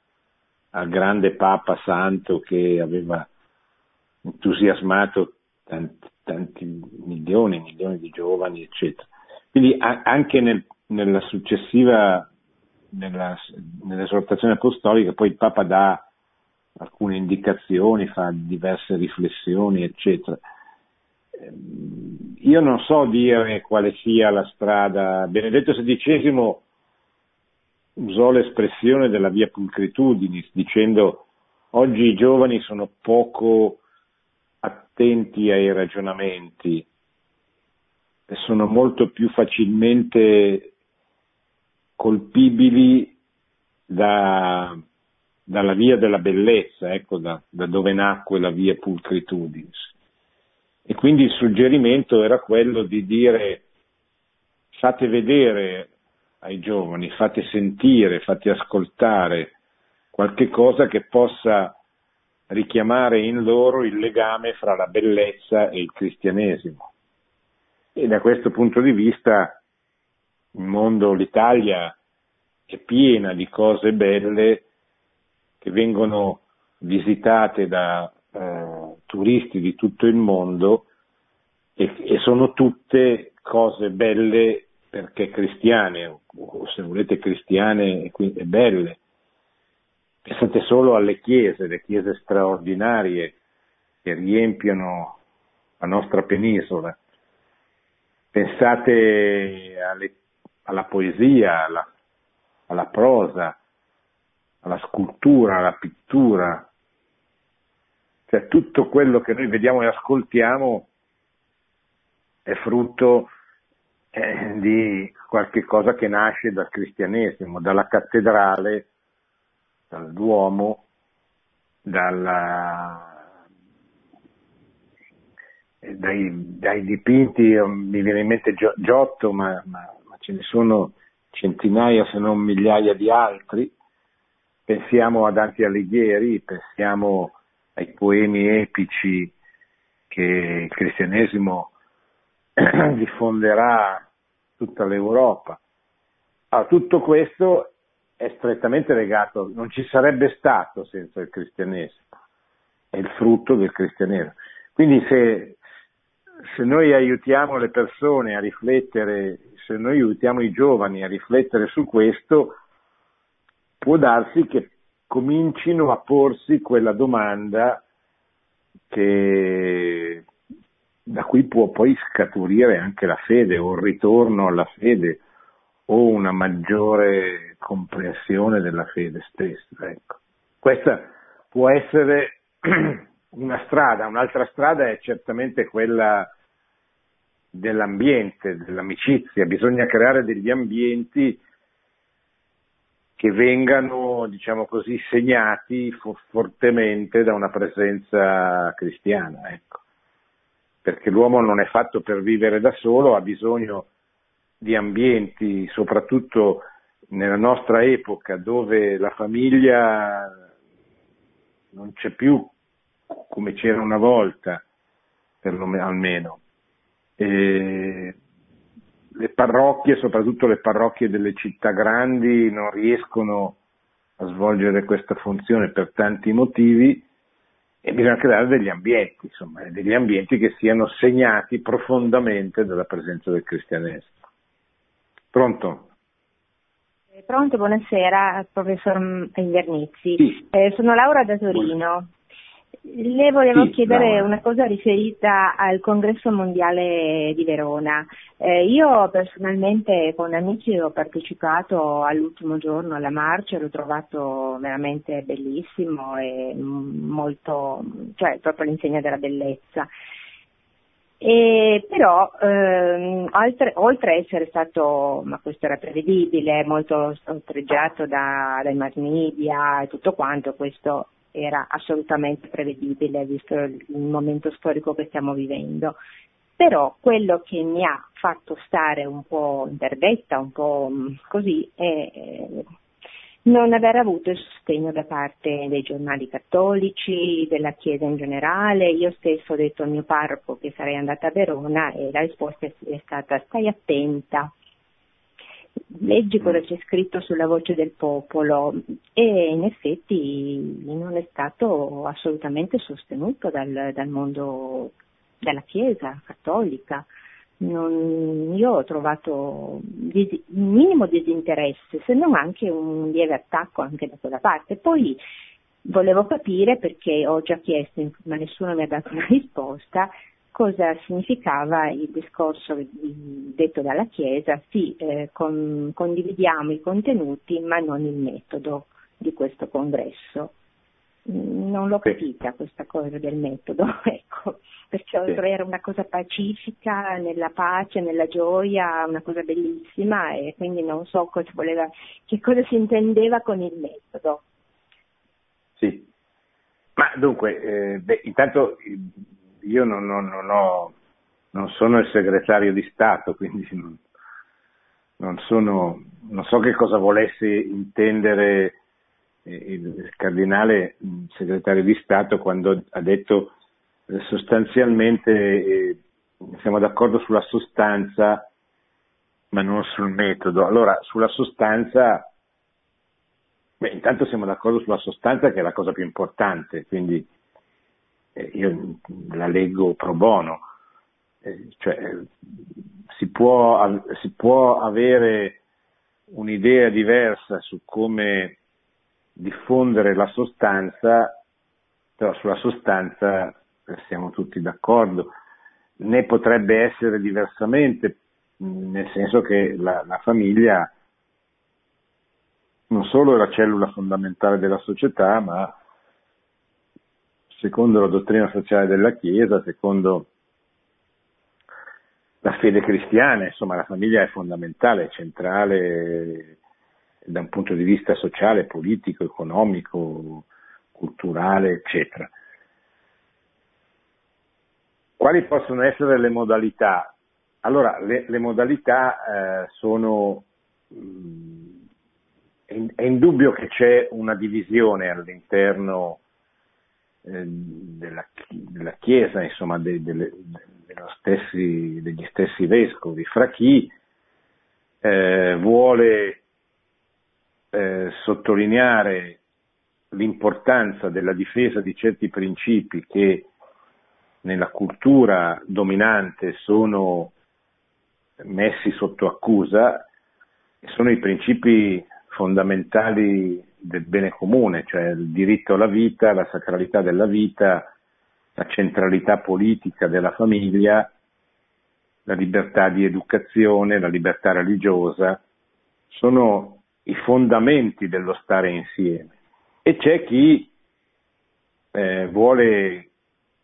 S2: al grande Papa Santo che aveva entusiasmato tanti, tanti milioni milioni di giovani, eccetera. Quindi a, anche nel, nella successiva, nella, nell'esortazione apostolica, poi il Papa dà alcune indicazioni, fa diverse riflessioni, eccetera. Ehm, io non so dire quale sia la strada. Benedetto XVI usò l'espressione della via pulcritudini, dicendo oggi i giovani sono poco attenti ai ragionamenti e sono molto più facilmente colpibili da, dalla via della bellezza, ecco, da, da, dove nacque la via pulcritudinis. E quindi il suggerimento era quello di dire fate vedere ai giovani, fate sentire, fate ascoltare qualche cosa che possa richiamare in loro il legame fra la bellezza e il cristianesimo. E da questo punto di vista il mondo, l'Italia è piena di cose belle che vengono visitate da eh, turisti di tutto il mondo e, e, sono tutte cose belle perché cristiane, o se volete cristiane e, belle Pensate solo alle chiese, le chiese straordinarie che riempiono la nostra penisola. Pensate alle, alla poesia, alla, alla prosa, alla scultura, alla pittura, cioè tutto quello che noi vediamo e ascoltiamo è frutto eh, di qualche cosa che nasce dal cristianesimo, dalla cattedrale dal Duomo, dalla, dai, dai, dipinti, mi viene in mente Giotto, ma, ma, ma ce ne sono centinaia se non migliaia di altri. Pensiamo a Dante Alighieri, pensiamo ai poemi epici che il cristianesimo diffonderà tutta l'Europa. Allora, tutto questo è strettamente legato, non ci sarebbe stato senza il cristianesimo, è il frutto del cristianesimo. Quindi se, se noi aiutiamo le persone a riflettere, se noi aiutiamo i giovani a riflettere su questo, può darsi che comincino a porsi quella domanda che, da cui può poi scaturire anche la fede o il ritorno alla fede o una maggiore comprensione della fede stessa. Ecco. Questa può essere una strada, un'altra strada è certamente quella dell'ambiente, dell'amicizia, bisogna creare degli ambienti che vengano, diciamo così, segnati fo- fortemente da una presenza cristiana, ecco. Perché l'uomo non è fatto per vivere da solo, ha bisogno di ambienti, soprattutto nella nostra epoca, dove la famiglia non c'è più come c'era una volta, perlomeno almeno. E le parrocchie, soprattutto le parrocchie delle città grandi, non riescono a svolgere questa funzione per tanti motivi e bisogna creare degli ambienti, insomma, degli ambienti che siano segnati profondamente dalla presenza del cristianesimo. Pronto?
S4: Pronto, buonasera, professor Invernizzi.
S2: Sì.
S4: Eh, sono Laura da Torino. Le volevo
S2: Sì,
S4: chiedere
S2: Laura.
S4: una cosa riferita al congresso mondiale di Verona. Eh, io personalmente con amici ho partecipato all'ultimo giorno alla marcia, l'ho trovato veramente bellissimo e molto, cioè proprio l'insegna della bellezza. E però, ehm, oltre, oltre a essere stato, ma questo era prevedibile, molto oltreggiato da, dai mass media e tutto quanto, questo era assolutamente prevedibile visto il momento storico che stiamo vivendo. Però quello che mi ha fatto stare un po' interdetta, un po' mh, così, è non aver avuto il sostegno da parte dei giornali cattolici, della Chiesa in generale. Io stesso ho detto al mio parroco che sarei andata a Verona e la risposta è stata stai attenta, leggi cosa c'è scritto sulla voce del popolo e in effetti non è stato assolutamente sostenuto dal, dal mondo della Chiesa cattolica. Non- io ho trovato dis- minimo disinteresse, se non anche un lieve attacco anche da quella parte. Poi volevo capire, perché ho già chiesto, ma nessuno mi ha dato una risposta, cosa significava il discorso di- detto dalla Chiesa, sì, eh, con- condividiamo i contenuti ma non il metodo di questo congresso. Mm, Non l'ho
S2: Sì.
S4: capita questa cosa del metodo, ecco, perché
S2: Sì.
S4: era una cosa pacifica, nella pace, nella gioia, una cosa bellissima e quindi non so cosa voleva, che cosa si intendeva con il metodo.
S2: Sì. Ma dunque, eh, beh, intanto eh, io non, non- non ho- non sono il segretario di Stato, quindi non, non sono- non so che cosa volesse intendere il cardinale mh, segretario di Stato quando ha detto eh, sostanzialmente eh, siamo d'accordo sulla sostanza ma non sul metodo. Allora, sulla sostanza Beh, intanto siamo d'accordo sulla sostanza che è la cosa più importante, quindi eh, io la leggo pro bono, cioè, si, può, si può avere un'idea diversa su come diffondere la sostanza, però sulla sostanza siamo tutti d'accordo, né potrebbe essere diversamente, nel senso che la, la famiglia non solo è la cellula fondamentale della società, ma secondo la dottrina sociale della Chiesa, secondo la fede cristiana, insomma la famiglia è fondamentale, è centrale da un punto di vista sociale, politico, economico, culturale, eccetera. Quali possono essere le modalità? Allora, le, le modalità eh, sono mh, è, in- è indubbio che c'è una divisione all'interno eh, della, della Chiesa, insomma, dei- delle- dello stessi- degli stessi vescovi, fra chi eh, vuole eh, sottolineare l'importanza della difesa di certi principi che nella cultura dominante sono messi sotto accusa sono i principi fondamentali del bene comune, cioè il diritto alla vita, la sacralità della vita, la centralità politica della famiglia, la libertà di educazione, la libertà religiosa, sono i fondamenti dello stare insieme. E c'è chi eh, vuole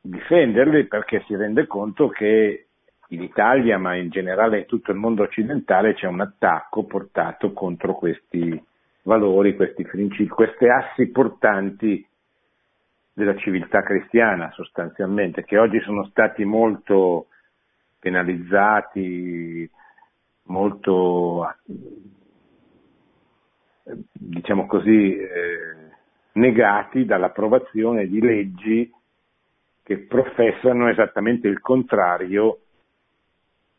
S2: difenderli perché si rende conto che in Italia, ma in generale in tutto il mondo occidentale, c'è un attacco portato contro questi valori, questi principi, queste assi portanti della civiltà cristiana sostanzialmente, che oggi sono stati molto penalizzati, molto, diciamo così, eh, negati dall'approvazione di leggi che professano esattamente il contrario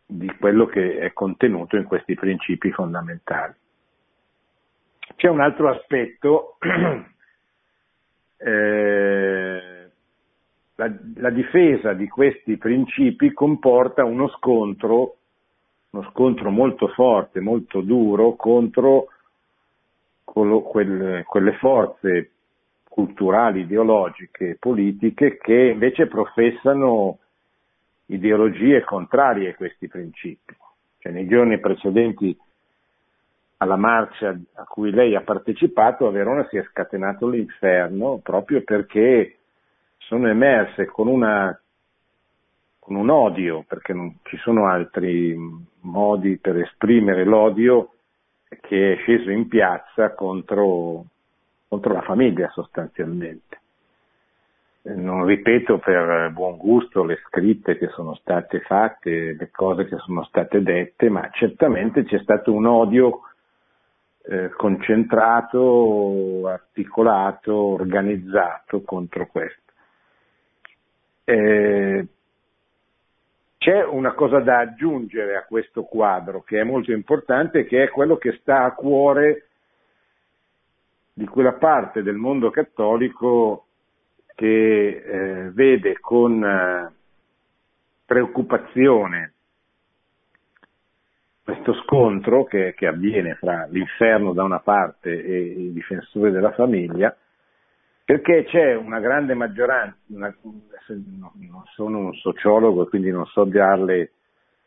S2: di quello che è contenuto in questi principi fondamentali. C'è un altro aspetto, eh, la, la, difesa di questi principi comporta uno scontro, uno scontro molto forte, molto duro contro quelle, quelle forze culturali, ideologiche, politiche che invece professano ideologie contrarie a questi principi. Cioè, nei giorni precedenti alla marcia a cui lei ha partecipato a Verona si è scatenato l'inferno proprio perché sono emerse con, una, con un odio, perché non ci sono altri modi per esprimere l'odio, che è sceso in piazza contro, contro la famiglia sostanzialmente non ripeto per buon gusto le scritte che sono state fatte, le cose che sono state dette, ma certamente c'è stato un odio eh, concentrato, articolato, organizzato contro questo. Eh, c'è una cosa da aggiungere a questo quadro che è molto importante, che è quello che sta a cuore di quella parte del mondo cattolico che eh, vede con eh, preoccupazione questo scontro che, che, avviene fra l'inferno da una parte e i difensori della famiglia, perché c'è una grande maggioranza, una, non sono un sociologo quindi non so darle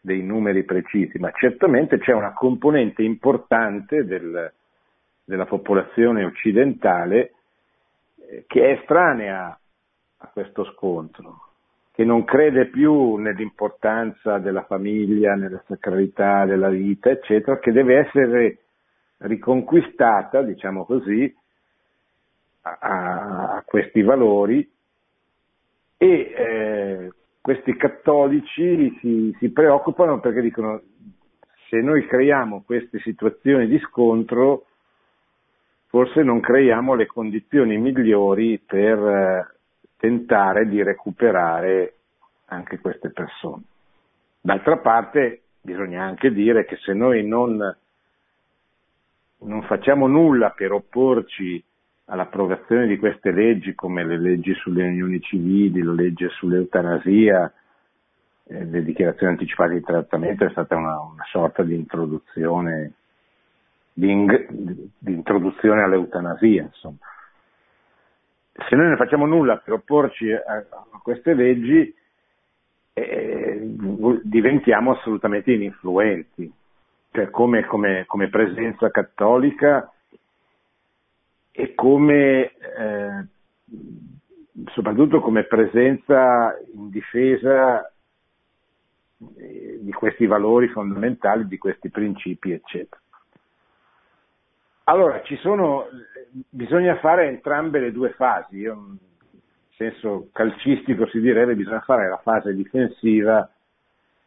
S2: dei numeri precisi, ma certamente c'è una componente importante del, della popolazione occidentale che è estranea a questo scontro, che non crede più nell'importanza della famiglia, nella sacralità della vita, eccetera, che deve essere riconquistata, diciamo così, a, a questi valori e eh, questi cattolici si, si preoccupano perché dicono se noi creiamo queste situazioni di scontro forse non creiamo le condizioni migliori per eh, tentare di recuperare anche queste persone. D'altra parte bisogna anche dire che se noi non, non facciamo nulla per opporci all'approvazione di queste leggi come le leggi sulle unioni civili, la legge sull'eutanasia, eh, le dichiarazioni anticipate di trattamento è stata una, una sorta di introduzione di, ing- di introduzione all'eutanasia. Insomma. Se noi non facciamo nulla per opporci a, a queste leggi, eh, diventiamo assolutamente ininfluenti, cioè come, come, come presenza cattolica e come, eh, soprattutto come presenza in difesa eh, di questi valori fondamentali, di questi principi, eccetera. Allora, sono, bisogna fare entrambe le due fasi, Io, in senso calcistico si direbbe bisogna fare la fase difensiva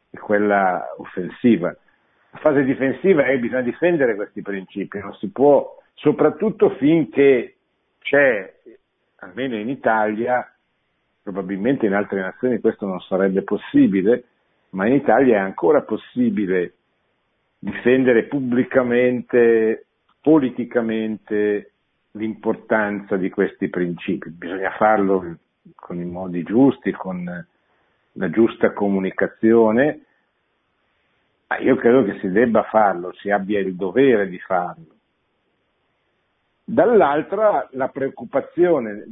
S2: e quella offensiva. La fase difensiva è bisogna difendere questi principi, non si può, soprattutto finché c'è, almeno in Italia, probabilmente in altre nazioni questo non sarebbe possibile, ma in Italia è ancora possibile difendere pubblicamente politicamente l'importanza di questi principi. Bisogna farlo con i modi giusti, con la giusta comunicazione, ma io credo che si debba farlo, si abbia il dovere di farlo. Dall'altra la preoccupazione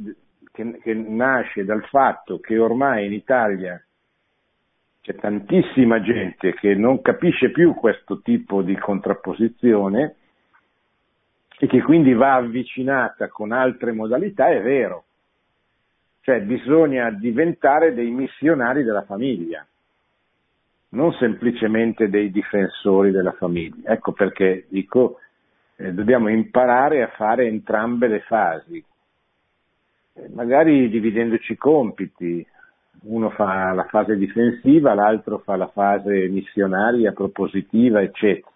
S2: che, che nasce dal fatto che ormai in Italia c'è tantissima gente che non capisce più questo tipo di contrapposizione e che quindi va avvicinata con altre modalità, è vero. Cioè bisogna diventare dei missionari della famiglia, non semplicemente dei difensori della famiglia. Ecco perché dico, eh, dobbiamo imparare a fare entrambe le fasi, eh, magari dividendoci i compiti, uno fa la fase difensiva, l'altro fa la fase missionaria, propositiva, eccetera.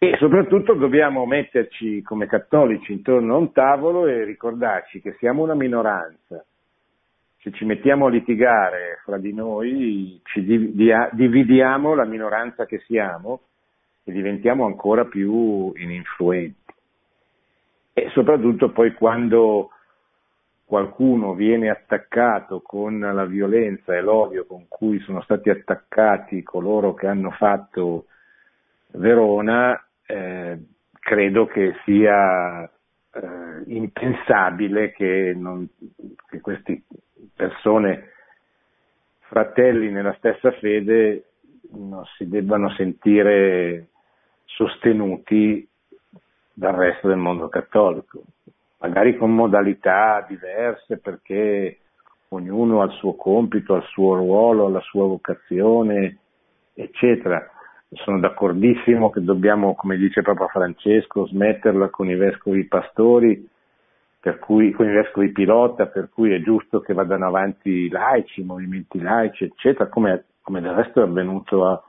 S2: E soprattutto dobbiamo metterci come cattolici intorno a un tavolo e ricordarci che siamo una minoranza. Se ci mettiamo a litigare fra di noi, ci dividiamo la minoranza che siamo e diventiamo ancora più ininfluenti. E soprattutto poi quando qualcuno viene attaccato con la violenza e l'odio con cui sono stati attaccati coloro che hanno fatto Verona, eh, credo che sia eh, impensabile che, non, che queste persone, fratelli nella stessa fede, non si debbano sentire sostenuti dal resto del mondo cattolico, magari con modalità diverse perché ognuno ha il suo compito, ha il suo ruolo, la sua vocazione, eccetera. Sono d'accordissimo che dobbiamo, come dice Papa Francesco, smetterla con i vescovi pastori, per cui, con i vescovi pilota, per cui è giusto che vadano avanti i laici, i movimenti laici, eccetera, come, come del resto è avvenuto a,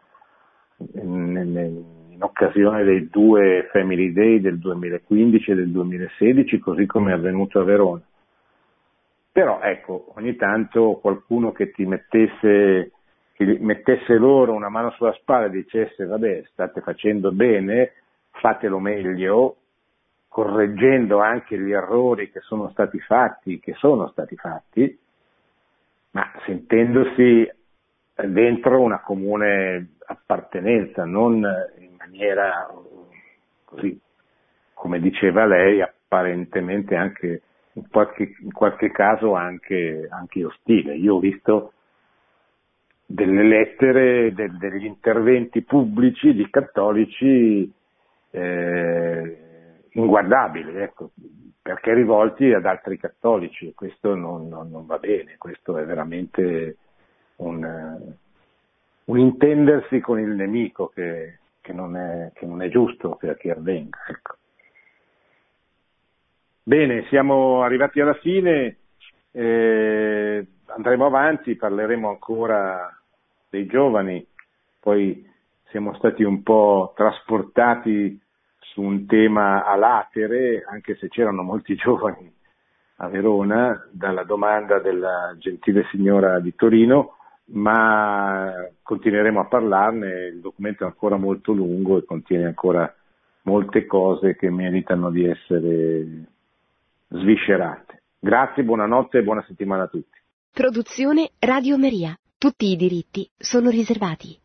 S2: in, in, in, occasione dei due Family Day del 2015 e del 2016, così come è avvenuto a Verona. Però ecco, ogni tanto qualcuno che ti mettesse che mettesse loro una mano sulla spalla e dicesse vabbè state facendo bene, fatelo meglio, correggendo anche gli errori che sono stati fatti, che sono stati fatti, ma sentendosi dentro una comune appartenenza, non in maniera così, come diceva lei, apparentemente anche in qualche, in qualche caso anche, anche ostile. Io ho visto delle lettere, de, degli interventi pubblici di cattolici eh, inguardabili, ecco, perché rivolti ad altri cattolici e questo non, non, non va bene, questo è veramente un, un intendersi con il nemico che, che, non, è, che non, è, giusto che, che avvenga. Ecco. Bene, siamo arrivati alla fine, eh, andremo avanti, parleremo ancora dei giovani, poi siamo stati un po' trasportati su un tema a latere, anche se c'erano molti giovani a Verona, dalla domanda della gentile signora di Torino, ma continueremo a parlarne, il documento è ancora molto lungo e contiene ancora molte cose che meritano di essere sviscerate. Grazie, buonanotte e buona settimana a tutti.
S1: Produzione Radio Maria. Tutti i diritti sono riservati.